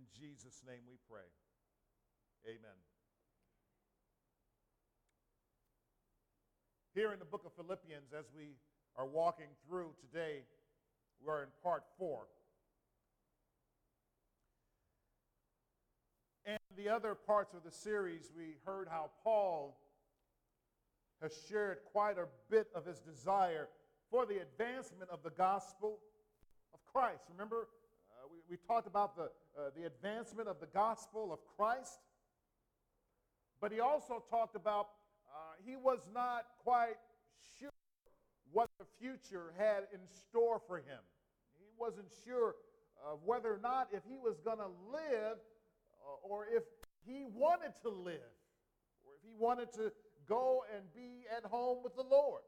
In Jesus' name we pray. Amen. Here in the book of Philippians, as we are walking through today, we are in part four. And the other parts of the series, we heard how Paul has shared quite a bit of his desire for the advancement of the gospel of Christ. Remember, we, talked about the, uh, the advancement of the gospel of Christ, but he also talked about uh, he was not quite sure what the future had in store for him. He wasn't sure of whether or not if he was going to live uh, or if he wanted to live or if he wanted to go and be at home with the Lord.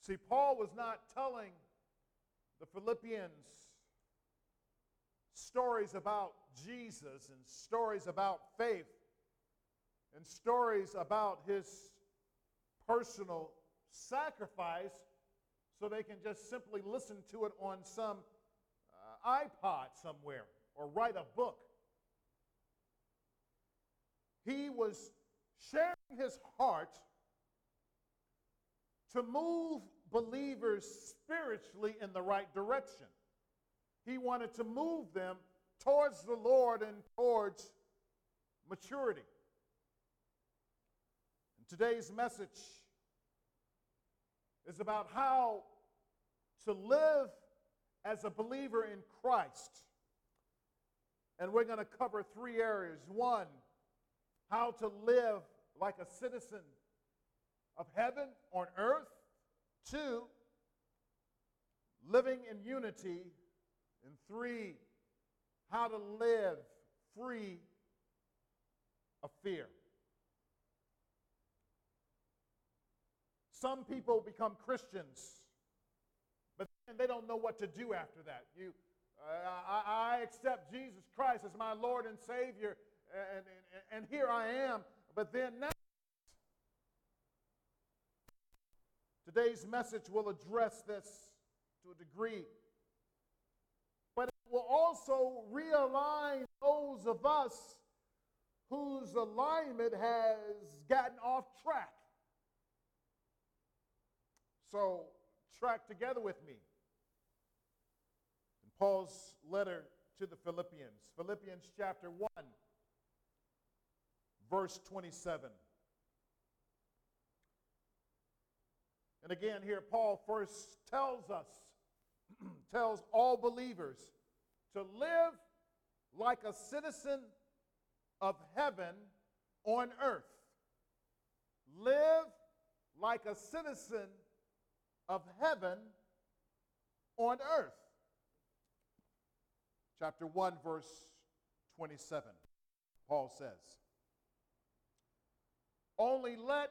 See, Paul was not telling the Philippians stories about Jesus and stories about faith and stories about his personal sacrifice so they can just simply listen to it on some uh, iPod somewhere or write a book. He was sharing his heart to move believers spiritually in the right direction. He wanted to move them towards the Lord and towards maturity. And today's message is about how to live as a believer in Christ. And we're going to cover three areas. One, how to live like a citizen of heaven on earth. Two, living in unity. And three, how to live free of fear. Some people become Christians, but then they don't know what to do after that. You, I, I, accept Jesus Christ as my Lord and Savior, and, and, and here I am, but then now. Today's message will address this to a degree, but it will also realign those of us whose alignment has gotten off track. So, track together with me. In Paul's letter to the Philippians, Philippians chapter 1, verse 27. And again, here, Paul first tells us, tells all believers to live like a citizen of heaven on earth. Live like a citizen of heaven on earth. Chapter 1, verse 27. Paul says, Only let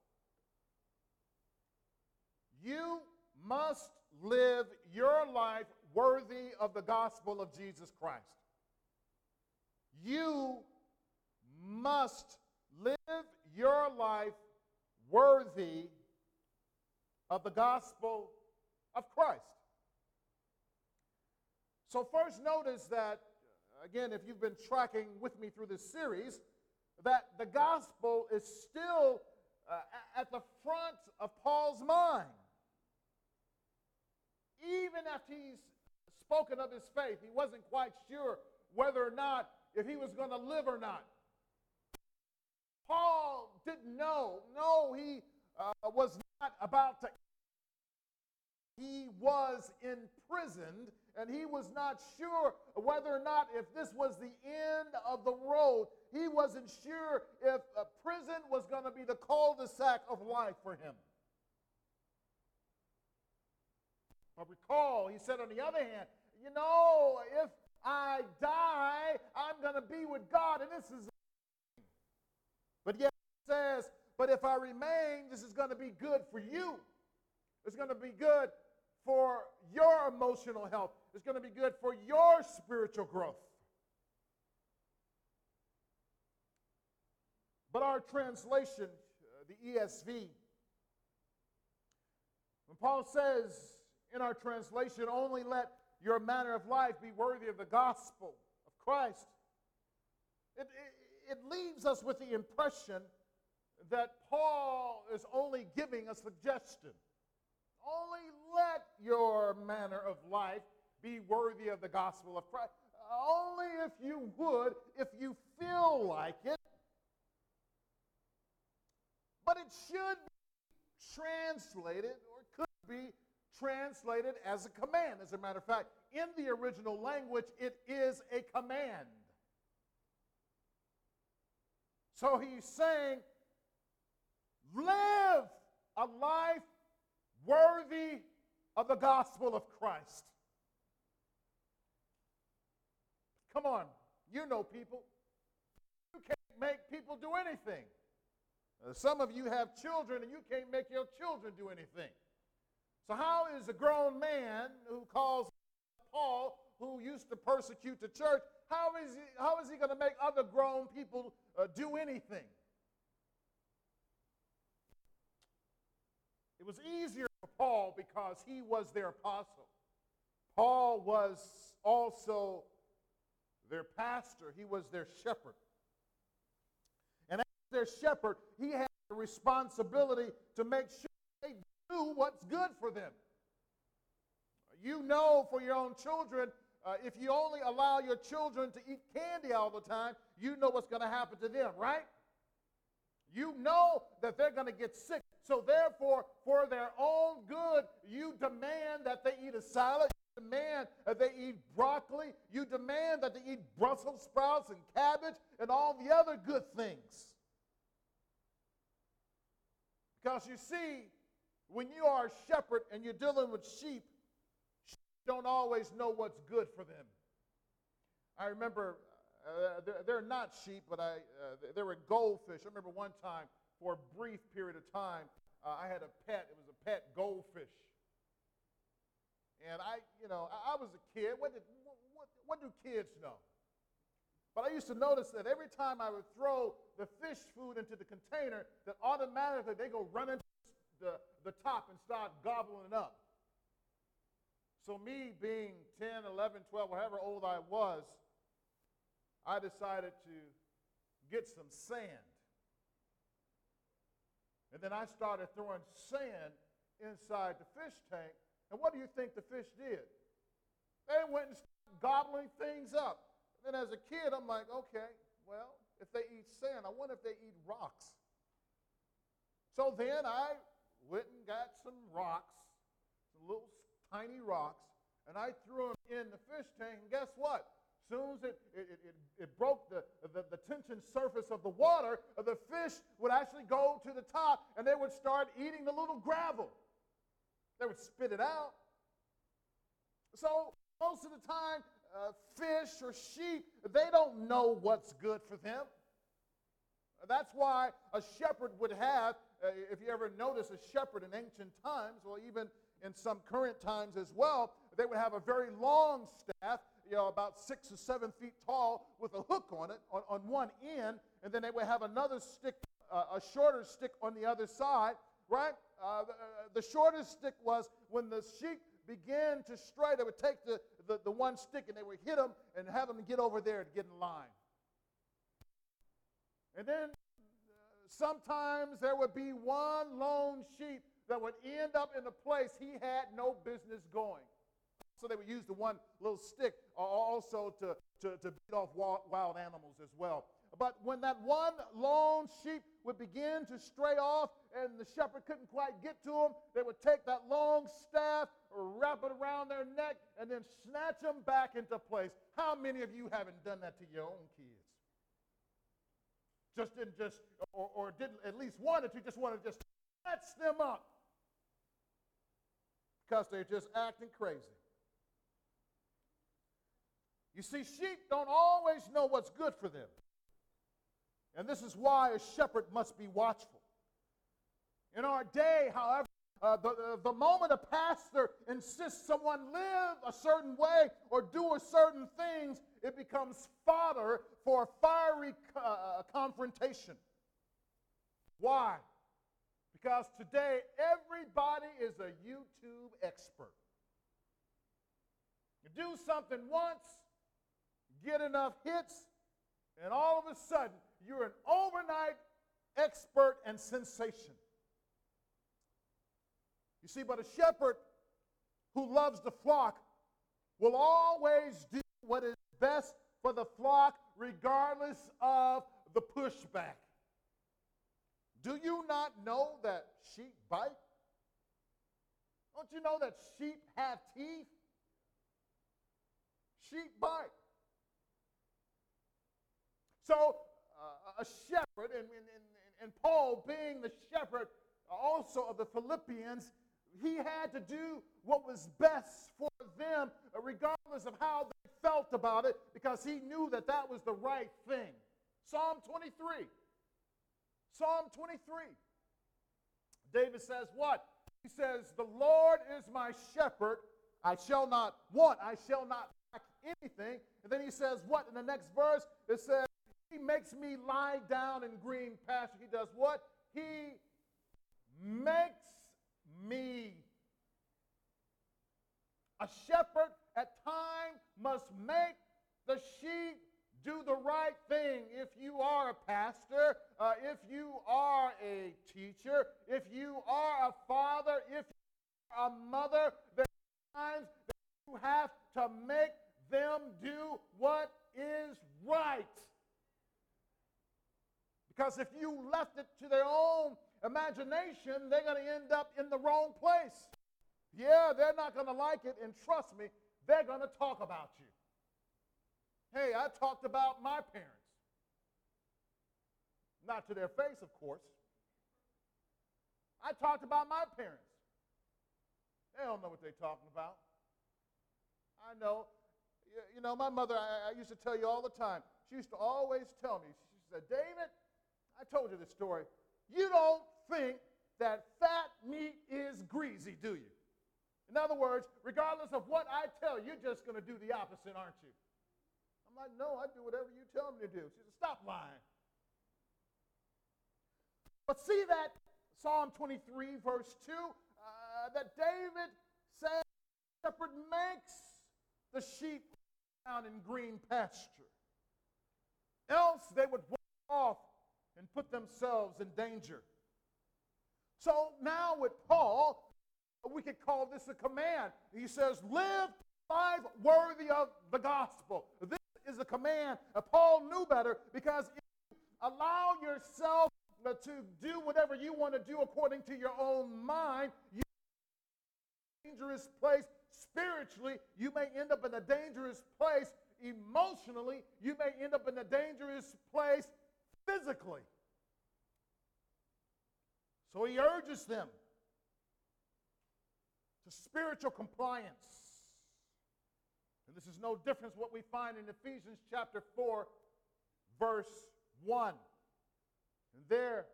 You must live your life worthy of the gospel of Jesus Christ. You must live your life worthy of the gospel of Christ. So, first, notice that, again, if you've been tracking with me through this series, that the gospel is still uh, at the front of Paul's mind. Even after he's spoken of his faith, he wasn't quite sure whether or not if he was going to live or not. Paul didn't know. No, he uh, was not about to he was imprisoned and he was not sure whether or not if this was the end of the road. He wasn't sure if prison was going to be the cul-de-sac of life for him. But recall, he said on the other hand, you know, if I die, I'm going to be with God. And this is. But yet says, but if I remain, this is going to be good for you. It's going to be good for your emotional health. It's going to be good for your spiritual growth. But our translation, uh, the ESV, when Paul says in our translation, only let your manner of life be worthy of the gospel of Christ, it, it, it leaves us with the impression that Paul is only giving a suggestion. Only let your manner of life be worthy of the gospel of Christ. Only if you would, if you feel like it. But it should be translated, translated as a command. As a matter of fact, in the original language, it is a command. So he's saying, live a life worthy of the gospel of Christ. Come on, you know people. You can't make people do anything. Some of you have children and you can't make your children do anything. So, how is a grown man who calls Paul, who used to persecute the church, how is he, how is he going to make other grown people uh, do anything? It was easier for Paul because he was their apostle. Paul was also their pastor, he was their shepherd. And as their shepherd, he had the responsibility to make sure do what's good for them. You know for your own children, uh, if you only allow your children to eat candy all the time, you know what's going to happen to them, right? You know that they're going to get sick. So, therefore, for their own good, you demand that they eat a salad. You demand that they eat broccoli. You demand that they eat Brussels sprouts and cabbage and all the other good things. Because you see, when you are a shepherd and you're dealing with sheep, sheep don't always know what's good for them. I remember uh, they're, not sheep, but I, uh, they were goldfish. I remember one time, for a brief period of time, uh, I had a pet. It was a pet goldfish. And I, you know, I, I was a kid. What, did, what, what, what do kids know? But I used to notice that every time I would throw the fish food into the container, that automatically they go run into the, the top and start gobbling it up. So, me being 10, 11, 12, whatever old I was, I decided to get some sand. And then I started throwing sand inside the fish tank. And what do you think the fish did? They went and started gobbling things up. And then as a kid, I'm like, okay, well, if they eat sand, I wonder if they eat rocks. So then I went and got some rocks, some little tiny rocks, and I threw them in the fish tank. And guess what? As soon as it, it, it, it broke the, the, the tension surface of the water, the fish would actually go to the top and they would start eating the little gravel. They would spit it out. So most of the time, uh, fish or sheep, they don't know what's good for them. That's why a shepherd would have, uh, if you ever notice a shepherd in ancient times, or even in some current times as well, they would have a very long staff, you know, about six or seven feet tall, with a hook on it on, on one end, and then they would have another stick, uh, a shorter stick on the other side, right? Uh, the, uh, the shortest stick was when the sheep began to stray, they would take the, the, the one stick and they would hit them and have them get over there to get in line. And then sometimes there would be one lone sheep that would end up in a place he had no business going. So they would use the one little stick uh, also to, to, to beat off wild animals as well. But when that one lone sheep would begin to stray off and the shepherd couldn't quite get to him, they would take that long staff, wrap it around their neck, and then snatch them back into place. How many of you haven't done that to your own kids? Just didn't just, or, or didn't at least wanted to, just wanted to just snatch them up because they're just acting crazy. You see, sheep don't always know what's good for them. And this is why a shepherd must be watchful. In our day, however, uh, the, uh, the moment a pastor insists someone live a certain way or do a certain things, it becomes fodder for a fiery uh, confrontation. Why? Because today everybody is a YouTube expert. You do something once, get enough hits, and all of a sudden you're an overnight expert and sensation. You see, but a shepherd who loves the flock will always do what is best for the flock, regardless of the pushback. Do you not know that sheep bite? Don't you know that sheep have teeth? Sheep bite. So, uh, a shepherd, and, and, and Paul being the shepherd also of the Philippians, he had to do what was best for them, uh, regardless of how they felt about it, because he knew that that was the right thing. Psalm 23. Psalm 23. David says, What? He says, The Lord is my shepherd. I shall not want. I shall not lack anything. And then he says, What? In the next verse, it says, He makes me lie down in green pasture. He does what? He makes me. A shepherd at times must make the sheep do the right thing. If you are a pastor, uh, if you are a teacher, if you are a father, if you are a mother, there are times that you have to make them do what is right. Because if you left it to their own imagination, they're going to end up in the wrong place. Yeah, they're not going to like it, and trust me, they're going to talk about you. Hey, I talked about my parents. Not to their face, of course. I talked about my parents. They don't know what they're talking about. I know. You know, my mother, I, I used to tell you all the time, she used to always tell me, she said, David, I told you this story. You don't think that fat meat is greasy, do you? In other words, regardless of what I tell you, you're just going to do the opposite, aren't you? I'm like, no, I do whatever you tell me to do. She said, stop lying. But see that Psalm 23, verse 2, uh, that David said, shepherd makes the sheep down in green pasture. Else they would walk off and put themselves in danger. So now with Paul, we could call this a command. He says, live life worthy of the gospel. This is a command. Paul knew better because if you allow yourself to do whatever you want to do according to your own mind, you in a dangerous place spiritually. You may end up in a dangerous place emotionally. You may end up in a dangerous place physically. So he urges them to spiritual compliance. And this is no difference what we find in Ephesians chapter 4, verse 1. And there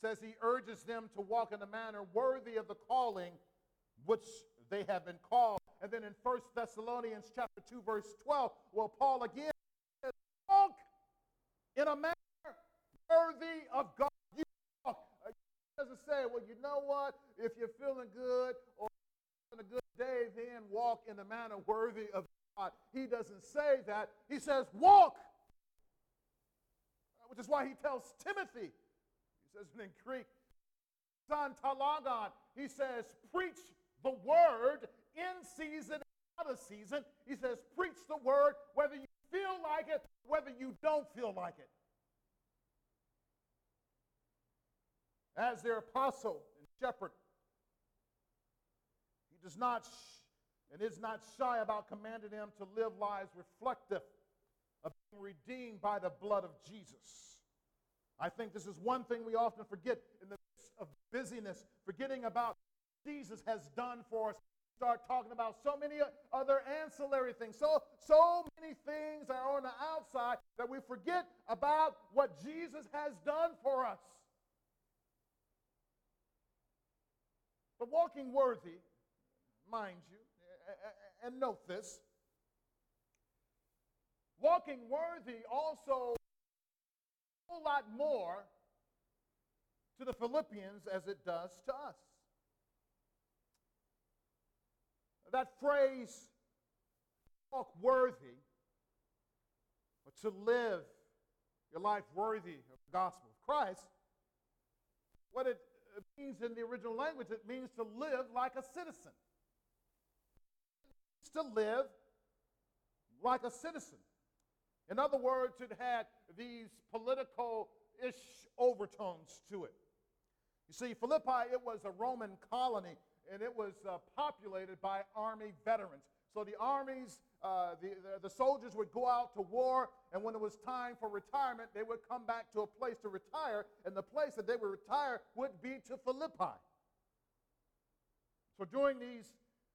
says he urges them to walk in a manner worthy of the calling which they have been called. And then in 1 Thessalonians chapter 2, verse 12, well, Paul again says, walk in a manner worthy of God. You walk. He doesn't say, well, you know what? If you're feeling good or having a good day, then walk in a manner worthy of God. He doesn't say that. He says, walk. Which is why he tells Timothy, he says in Greek, son talagon, he says, preach the word in season and out of season. He says, preach the word whether you feel like it, whether you don't feel like it. As their apostle and shepherd, does not sh- and is not shy about commanding them to live lives reflective of being redeemed by the blood of Jesus. I think this is one thing we often forget in the midst of busyness, forgetting about Jesus has done for us. start talking about so many other ancillary things. So, so many things are on the outside that we forget about what Jesus has done for us. But walking worthy, mind you, and note this walking worthy also a whole lot more to the Philippians as it does to us. That phrase, walk worthy, or to live your life worthy of the gospel of Christ, what it means in the original language, it means to live like a citizen. To live like a citizen. In other words, it had these political ish overtones to it. You see, Philippi, it was a Roman colony and it was uh, populated by army veterans. So the armies, uh, the, the, the, soldiers would go out to war, and when it was time for retirement, they would come back to a place to retire, and the place that they would retire would be to Philippi. So during these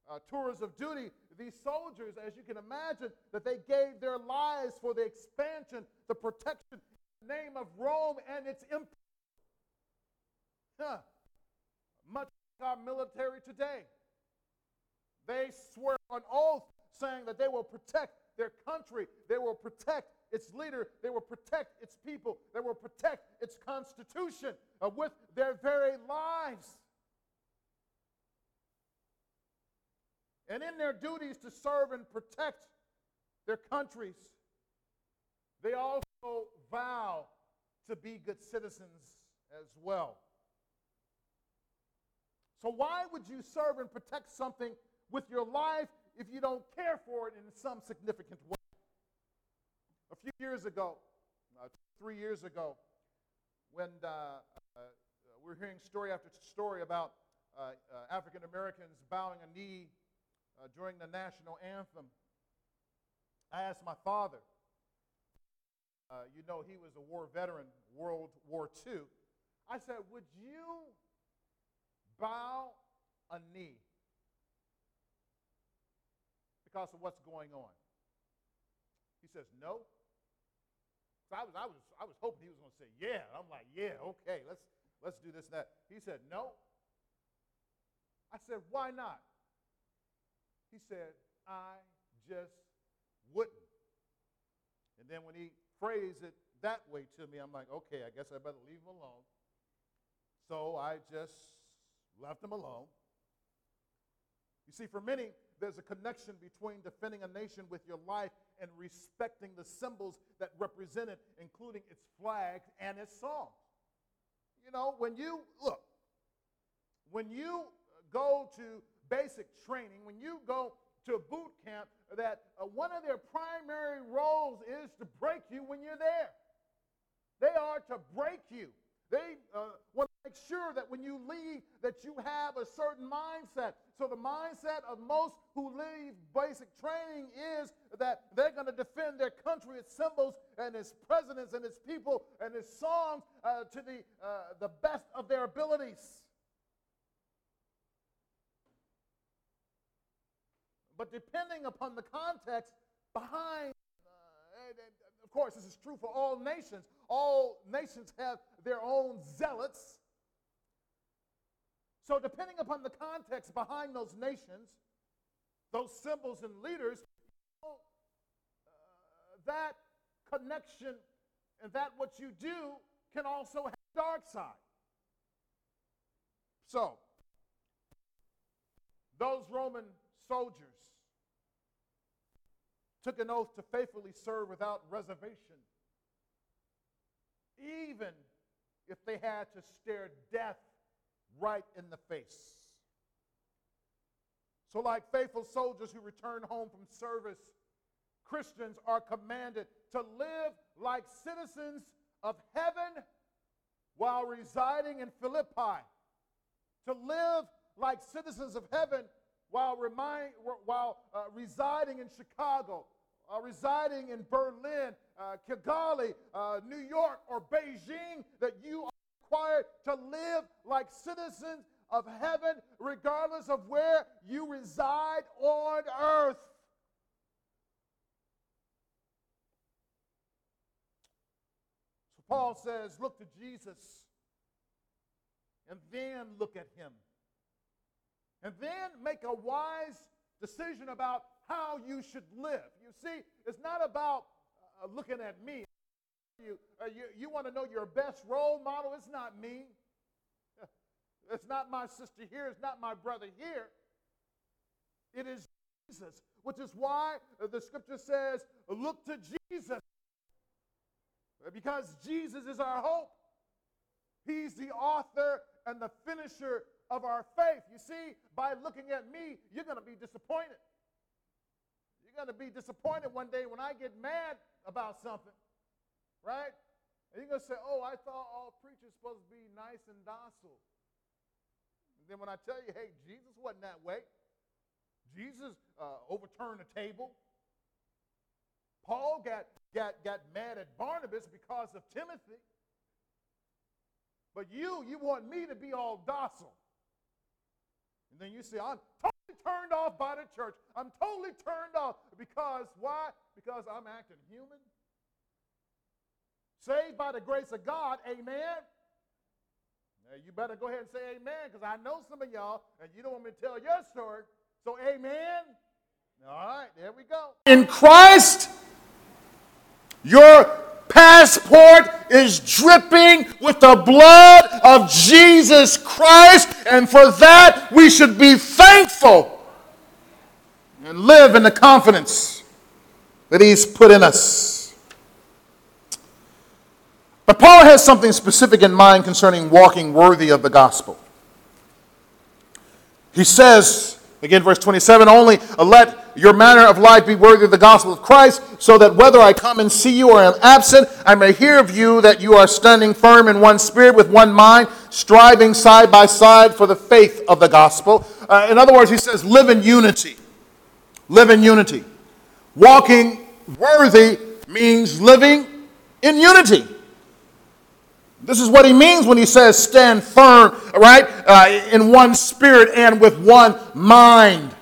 uh, tours of duty, these soldiers, as you can imagine, that they gave their lives for the expansion, the protection, in the name of Rome and its empire. Huh. Much like our military today. They swear on oath saying that they will protect their country, they will protect its leader, they will protect its people, they will protect its constitution uh, with their very lives. And in their duties to serve and protect their countries, they also vow to be good citizens as well. So, why would you serve and protect something with your life if you don't care for it in some significant way? A few years ago, uh, three years ago, when uh, uh, we are hearing story after story about uh, uh, African Americans bowing a knee uh, during the national anthem, I asked my father, you know, he was a war veteran, World War II. I said, Would you bow a knee because of what's going on? He says, No. So I was, I was, I was hoping he was going to say, Yeah. I'm like, Yeah, okay, let's, let's do this and that. He said, No. I said, Why not? He said, I just wouldn't. And then when he phrased it that way to me, I'm like, okay, I guess I better leave him alone. So I just left him alone. You see, for many, there's a connection between defending a nation with your life and respecting the symbols that represent it, including its flag and its songs. You know, when you, look, when you go to basic training, when you go to boot camp, that uh, one of their primary roles is to break you when you're there. They are to break you. They uh, want to make sure that when you leave, that you have a certain mindset. So the mindset of most who leave basic training is that they're going to defend their country, its symbols, and its presidents, and its people, and its songs uh, to the, uh, the best of their abilities. But depending upon the context behind of course, this is true for all nations. All nations have their own zealots. So, depending upon the context behind those nations, those symbols and leaders, uh, that connection and that what you do can also have a dark side. So, those Roman soldiers took an oath to faithfully serve without reservation, even if they had to stare death right in the face. So, like faithful soldiers who return home from service, Christians are commanded to live like citizens of heaven while residing in Philippi, to live like citizens of heaven while, remind, while uh, residing in Chicago, uh, residing in Berlin, uh, Kigali, uh, New York, or Beijing, that you are required to live like citizens of heaven, regardless of where you reside on earth. So Paul says, Look to Jesus and then look at him. And then make a wise decision about how you should live. You see, it's not about uh, looking at me. You, uh, you, you want to know your best role model? It's not me. It's not my sister here. It's not my brother here. It is Jesus, which is why the scripture says, look to Jesus. Because Jesus is our hope. He's the author and the finisher of our faith. You see, by looking at me, you're going to be disappointed. You're going to be disappointed one day when I get mad about something, right? And you're going to say, oh, I thought all preachers supposed to be nice and docile. And then when I tell you, hey, Jesus wasn't that way. Jesus uh, overturned the table. Paul got, got, got mad at Barnabas because of Timothy. But you, you want me to be all docile. And then you say, I'm totally turned off by the church. I'm totally turned off because why? Because I'm acting human. Saved by the grace of God, amen. Now you better go ahead and say amen because I know some of y'all and you don't want me to tell your story. So, amen. All right, there we go. In Christ, your passport is dripping with the blood of Jesus Christ, and for that we should be thankful and live in the confidence that He's put in us. But Paul has something specific in mind concerning walking worthy of the gospel. He says, Again, verse 27 only uh, let your manner of life be worthy of the gospel of Christ, so that whether I come and see you or am absent, I may hear of you that you are standing firm in one spirit, with one mind, striving side by side for the faith of the gospel. Uh, in other words, he says, live in unity. Live in unity. Walking worthy means living in unity. This is what he means when he says stand firm, right? Uh, in one spirit and with one mind.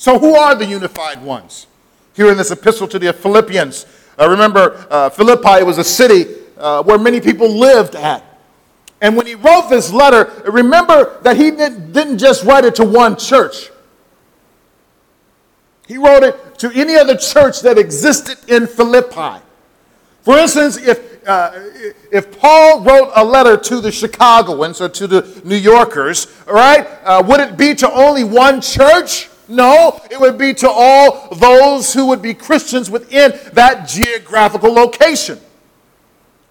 So, who are the unified ones? Here in this epistle to the Philippians, uh, remember, uh, Philippi was a city uh, where many people lived at. And when he wrote this letter, remember that he didn't just write it to one church. He wrote it to any other church that existed in Philippi. For instance, if, uh, if Paul wrote a letter to the Chicagoans or to the New Yorkers, right, uh, would it be to only one church? No, it would be to all those who would be Christians within that geographical location.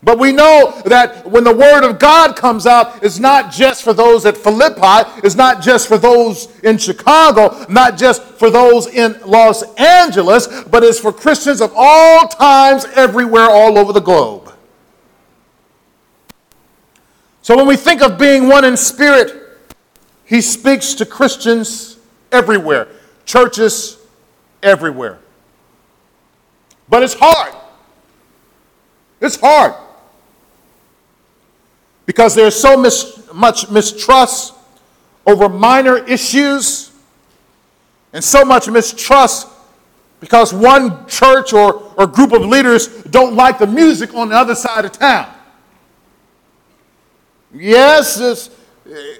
But we know that when the word of God comes out, it's not just for those at Philippi, it's not just for those in Chicago, not just for those in Los Angeles, but it's for Christians of all times, everywhere, all over the globe. So when we think of being one in spirit, he speaks to Christians everywhere, churches everywhere. But it's hard. It's hard because there's so mis- much mistrust over minor issues and so much mistrust because one church or, or group of leaders don't like the music on the other side of town. Yes, it's,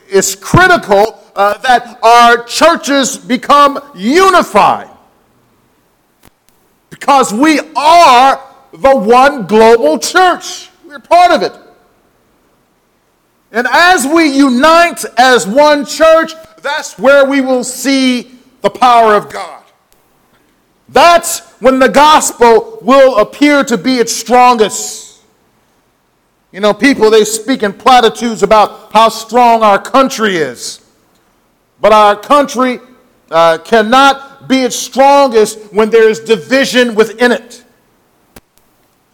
it's critical uh, that our churches become unified because we are the one global church. We're part of it. And as we unite as one church, that's where we will see the power of God. That's when the gospel will appear to be its strongest. You know, people, they speak in platitudes about how strong our country is. But our country uh, cannot be its strongest when there is division within it.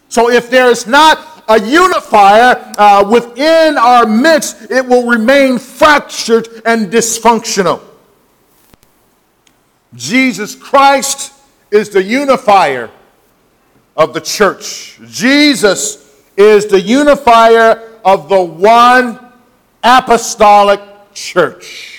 So if there is not a unifier uh, within our midst, it will remain fractured and dysfunctional. Jesus Christ is the unifier of the church. Jesus is the unifier of the one apostolic church.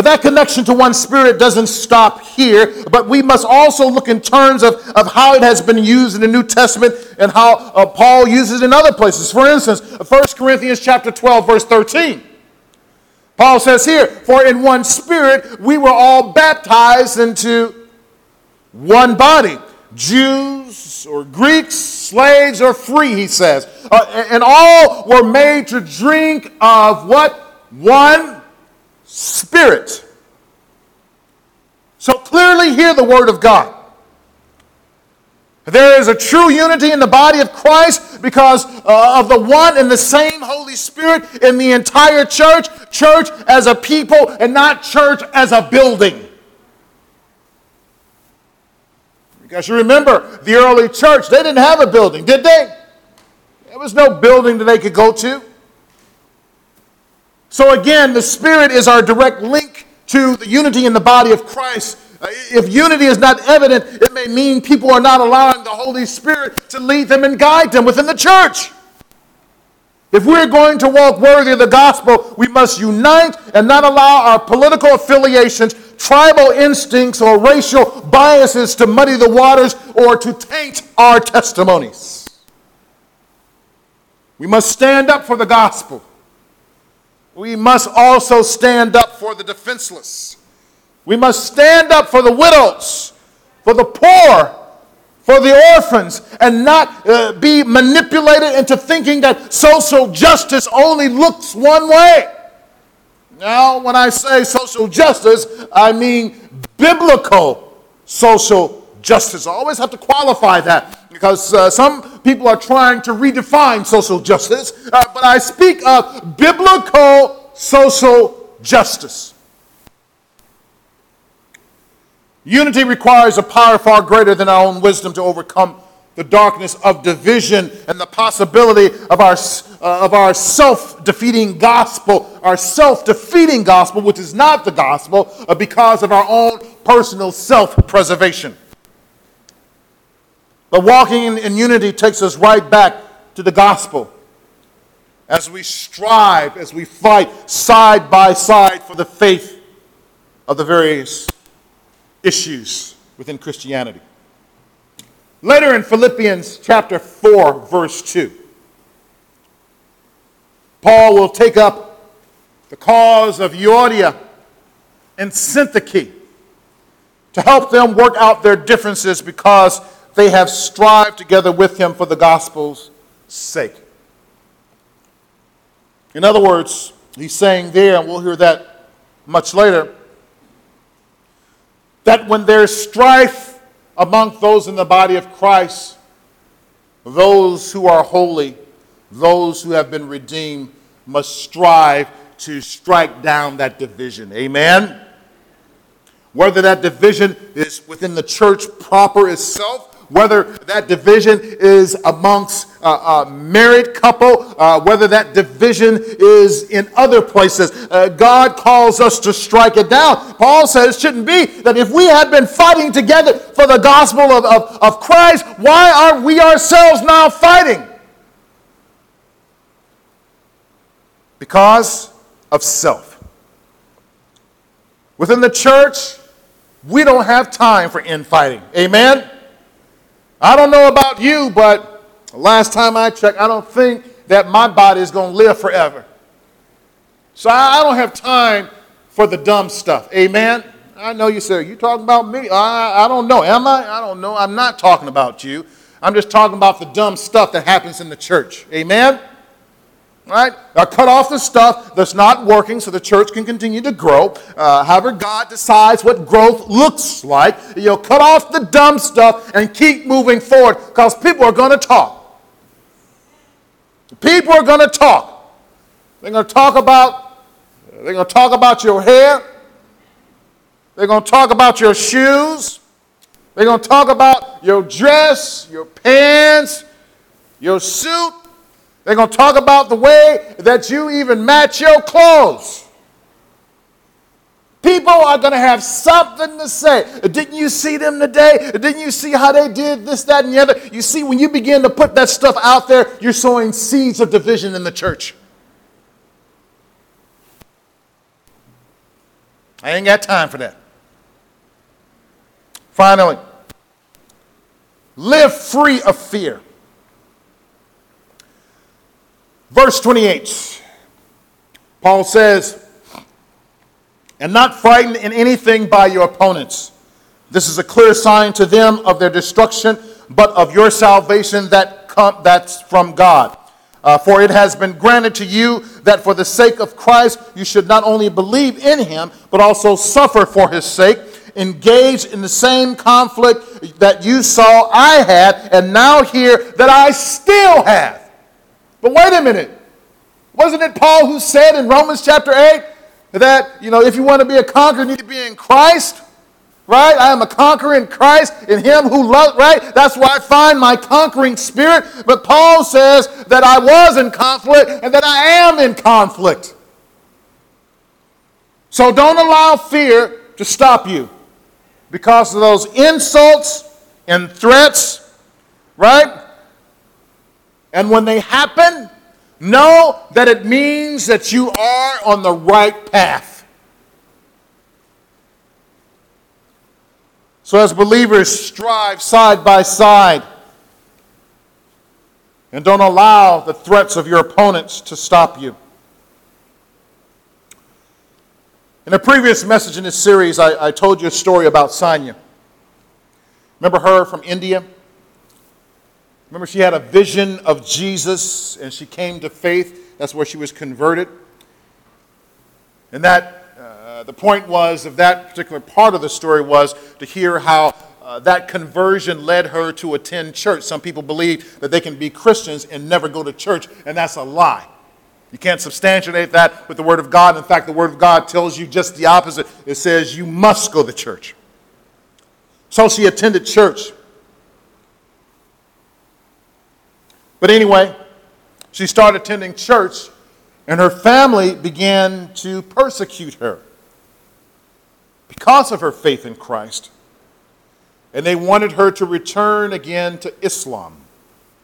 But that connection to one spirit doesn't stop here, but we must also look in terms of, of how it has been used in the New Testament and how uh, Paul uses it in other places. For instance, 1 Corinthians chapter 12, verse 13. Paul says here, For in one spirit we were all baptized into one body. Jews or Greeks, slaves or free, he says. Uh, and all were made to drink of what? One spirit. So clearly, hear the word of God. There is a true unity in the body of Christ because uh, of the one and the same Holy Spirit in the entire church, church as a people and not church as a building. Because you remember the early church, they didn't have a building, did they? There was no building that they could go to. So again, the Spirit is our direct link to the unity in the body of Christ. Uh, if unity is not evident, it may mean people are not allowing the Holy Spirit to lead them and guide them within the church. If we're going to walk worthy of the gospel, we must unite and not allow our political affiliations, tribal instincts, or racial biases to muddy the waters or to taint our testimonies. We must stand up for the gospel we must also stand up for the defenseless. We must stand up for the widows, for the poor, for the orphans, and not uh, be manipulated into thinking that social justice only looks one way. Now, when I say social justice, I mean biblical social justice. I always have to qualify that because uh, some people are trying to redefine social justice, uh, but I speak of biblical social justice. Unity requires a power far greater than our own wisdom to overcome the darkness of division and the possibility of our, uh, of our self defeating gospel, our self defeating gospel, which is not the gospel, uh, because of our own personal self preservation. But walking in, in unity takes us right back to the gospel as we strive, as we fight side by side for the faith of the various issues within Christianity. Later in Philippians chapter 4, verse 2, Paul will take up the cause of Euodia and Syntyche to help them work out their differences because they have strived together with him for the gospel's sake. In other words, he's saying there, and we'll hear that much later, that when there's strife among those in the body of Christ, those who are holy, those who have been redeemed, must strive to strike down that division. Amen? Whether that division is within the church proper itself whether that division is amongst a, a married couple, uh, whether that division is in other places. Uh, God calls us to strike it down. Paul says it shouldn't be that if we had been fighting together for the gospel of, of, of Christ, why are we ourselves now fighting? Because of self. Within the church, we don't have time for infighting. Amen? I don't know about you, but last time I checked, I don't think that my body is going to live forever. So I don't have time for the dumb stuff. Amen? I know you say, you talking about me? I, I don't know. Am I? I don't know. I'm not talking about you. I'm just talking about the dumb stuff that happens in the church. Amen? Right? Now cut off the stuff that's not working so the church can continue to grow. Uh, however, God decides what growth looks like. You'll cut off the dumb stuff and keep moving forward because people are going to talk. People are going to talk. They're going to talk about they're going to talk about your hair. They're going to talk about your shoes. They're going to talk about your dress, your pants, your suit, they're going to talk about the way that you even match your clothes. People are going to have something to say. Didn't you see them today? Didn't you see how they did this, that, and the other? You see, when you begin to put that stuff out there, you're sowing seeds of division in the church. I ain't got time for that. Finally, live free of fear. Verse 28, Paul says, and not frightened in anything by your opponents. This is a clear sign to them of their destruction, but of your salvation that come, that's from God. Uh, for it has been granted to you that for the sake of Christ you should not only believe in him, but also suffer for his sake, engage in the same conflict that you saw I had, and now hear that I still have. But wait a minute. Wasn't it Paul who said in Romans chapter 8 that, you know, if you want to be a conqueror, you need to be in Christ? right? I am a conqueror in Christ, in Him who loves, right? That's where I find my conquering spirit. But Paul says that I was in conflict and that I am in conflict. So don't allow fear to stop you because of those insults and threats, right? And when they happen, know that it means that you are on the right path. So, as believers, strive side by side and don't allow the threats of your opponents to stop you. In a previous message in this series, I, I told you a story about Sanya. Remember her from India? Remember, she had a vision of Jesus and she came to faith. That's where she was converted. And that uh, the point was of that particular part of the story was to hear how uh, that conversion led her to attend church. Some people believe that they can be Christians and never go to church, and that's a lie. You can't substantiate that with the Word of God. In fact, the Word of God tells you just the opposite. It says you must go to church. So she attended church. But anyway, she started attending church, and her family began to persecute her because of her faith in Christ. And they wanted her to return again to Islam,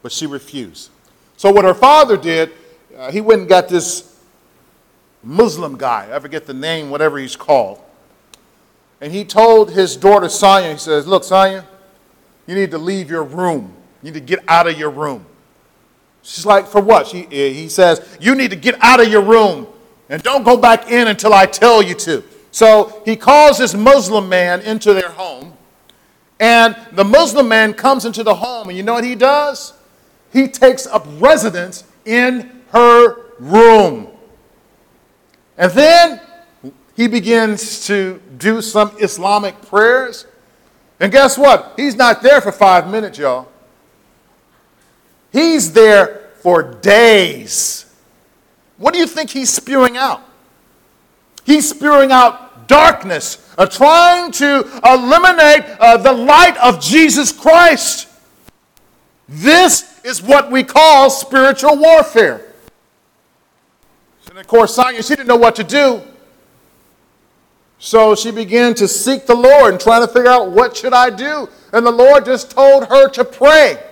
but she refused. So, what her father did, uh, he went and got this Muslim guy, I forget the name, whatever he's called. And he told his daughter, Sanya, he says, Look, Sanya, you need to leave your room. You need to get out of your room. She's like, For what? She, eh, he says, You need to get out of your room and don't go back in until I tell you to. So he calls this Muslim man into their home, and the Muslim man comes into the home, and you know what he does? He takes up residence in her room. And then he begins to do some Islamic prayers. And guess what? He's not there for five minutes, y'all. He's there for days. What do you think he's spewing out? He's spewing out darkness, uh, trying to eliminate uh, the light of Jesus Christ. This is what we call spiritual warfare. And of course, Sonia, she didn't know what to do. So she began to seek the Lord and trying to figure out what should I do. And the Lord just told her to pray.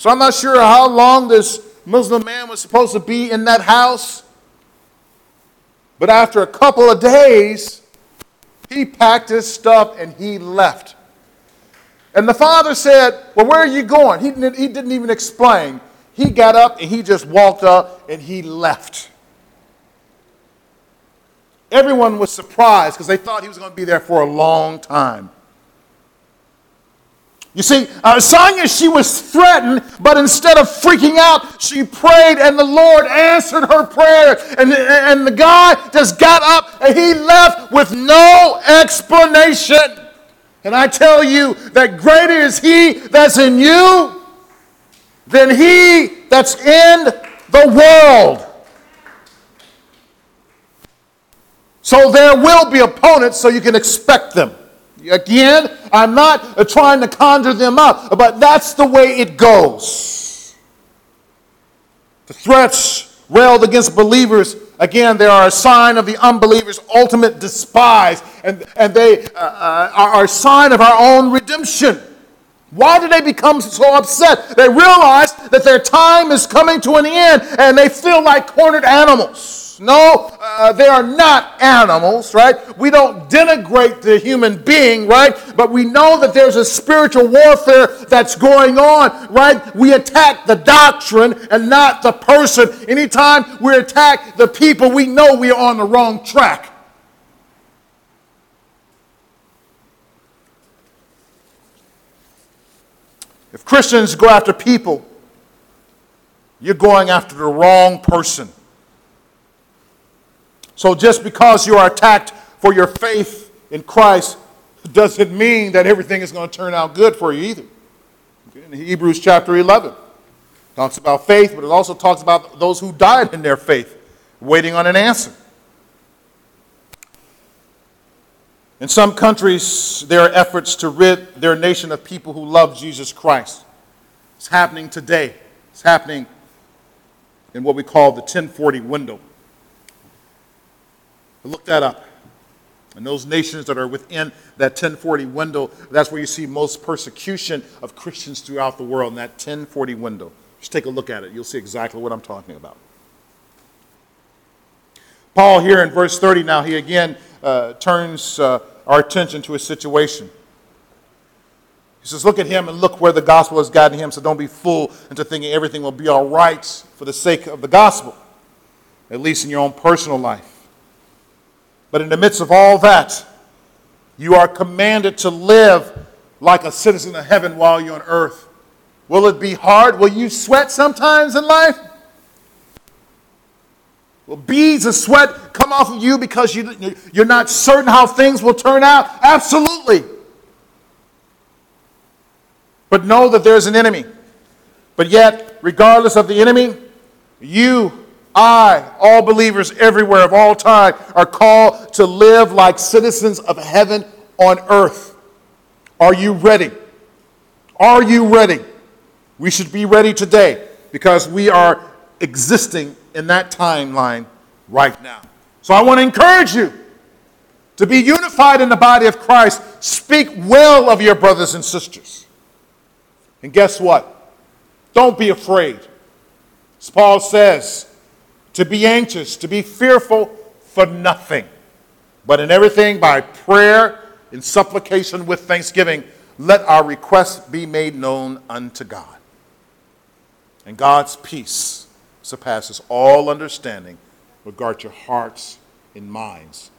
So I'm not sure how long this Muslim man was supposed to be in that house. But after a couple of days, he packed his stuff and he left. And the father said, Well, where are you going? He didn't, he didn't even explain. He got up and he just walked up and he left. Everyone was surprised because they thought he was going to be there for a long time. You see, uh, Sonia, she was threatened, but instead of freaking out, she prayed and the Lord answered her prayer. And, and the guy just got up and he left with no explanation. And I tell you that greater is he that's in you than he that's in the world. So there will be opponents, so you can expect them. Again, I'm not trying to conjure them up, but that's the way it goes. The threats railed against believers Again, they are a sign of the unbeliever's ultimate despise, and, and they uh, uh, are a sign of our own redemption. Why do they become so upset? They realize that their time is coming to an end and they feel like cornered animals. No, uh, they are not animals, right? We don't denigrate the human being, right? But we know that there's a spiritual warfare that's going on, right? We attack the doctrine and not the person. Anytime we attack the people, we know we are on the wrong track. If Christians go after people, you're going after the wrong person. So just because you are attacked for your faith in Christ doesn't mean that everything is going to turn out good for you either. In Hebrews chapter 11 talks about faith, but it also talks about those who died in their faith, waiting on an answer. In some countries, there are efforts to rid their nation of people who love Jesus Christ. It's happening today. It's happening in what we call the 1040 window. Look that up. And those nations that are within that 1040 window, that's where you see most persecution of Christians throughout the world, in that 1040 window. Just take a look at it. You'll see exactly what I'm talking about. Paul, here in verse 30, now he again uh, turns uh, our attention to a situation. He says, Look at him and look where the gospel has gotten him, so don't be fooled into thinking everything will be all right for the sake of the gospel, at least in your own personal life. But in the midst of all that, you are commanded to live like a citizen of heaven while you're on earth. Will it be hard? Will you sweat sometimes in life? Will beads of sweat come off of you because you, you're not certain how things will turn out? Absolutely. But know that there's an enemy. But yet, regardless of the enemy, you, I, all believers everywhere of all time, are called to live like citizens of heaven on earth. Are you ready? Are you ready? We should be ready today because we are existing in that timeline right now. So I want to encourage you to be unified in the body of Christ. Speak well of your brothers and sisters. And guess what? Don't be afraid. As Paul says, to be anxious, to be fearful for nothing, but in everything by prayer, and supplication with thanksgiving, let our requests be made known unto God. And God's peace surpasses all understanding. Regard your hearts and minds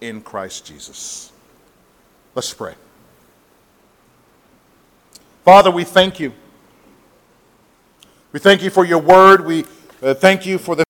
in Christ Jesus. Let's pray. Father, we thank you. We thank you for your word. We uh, thank you for the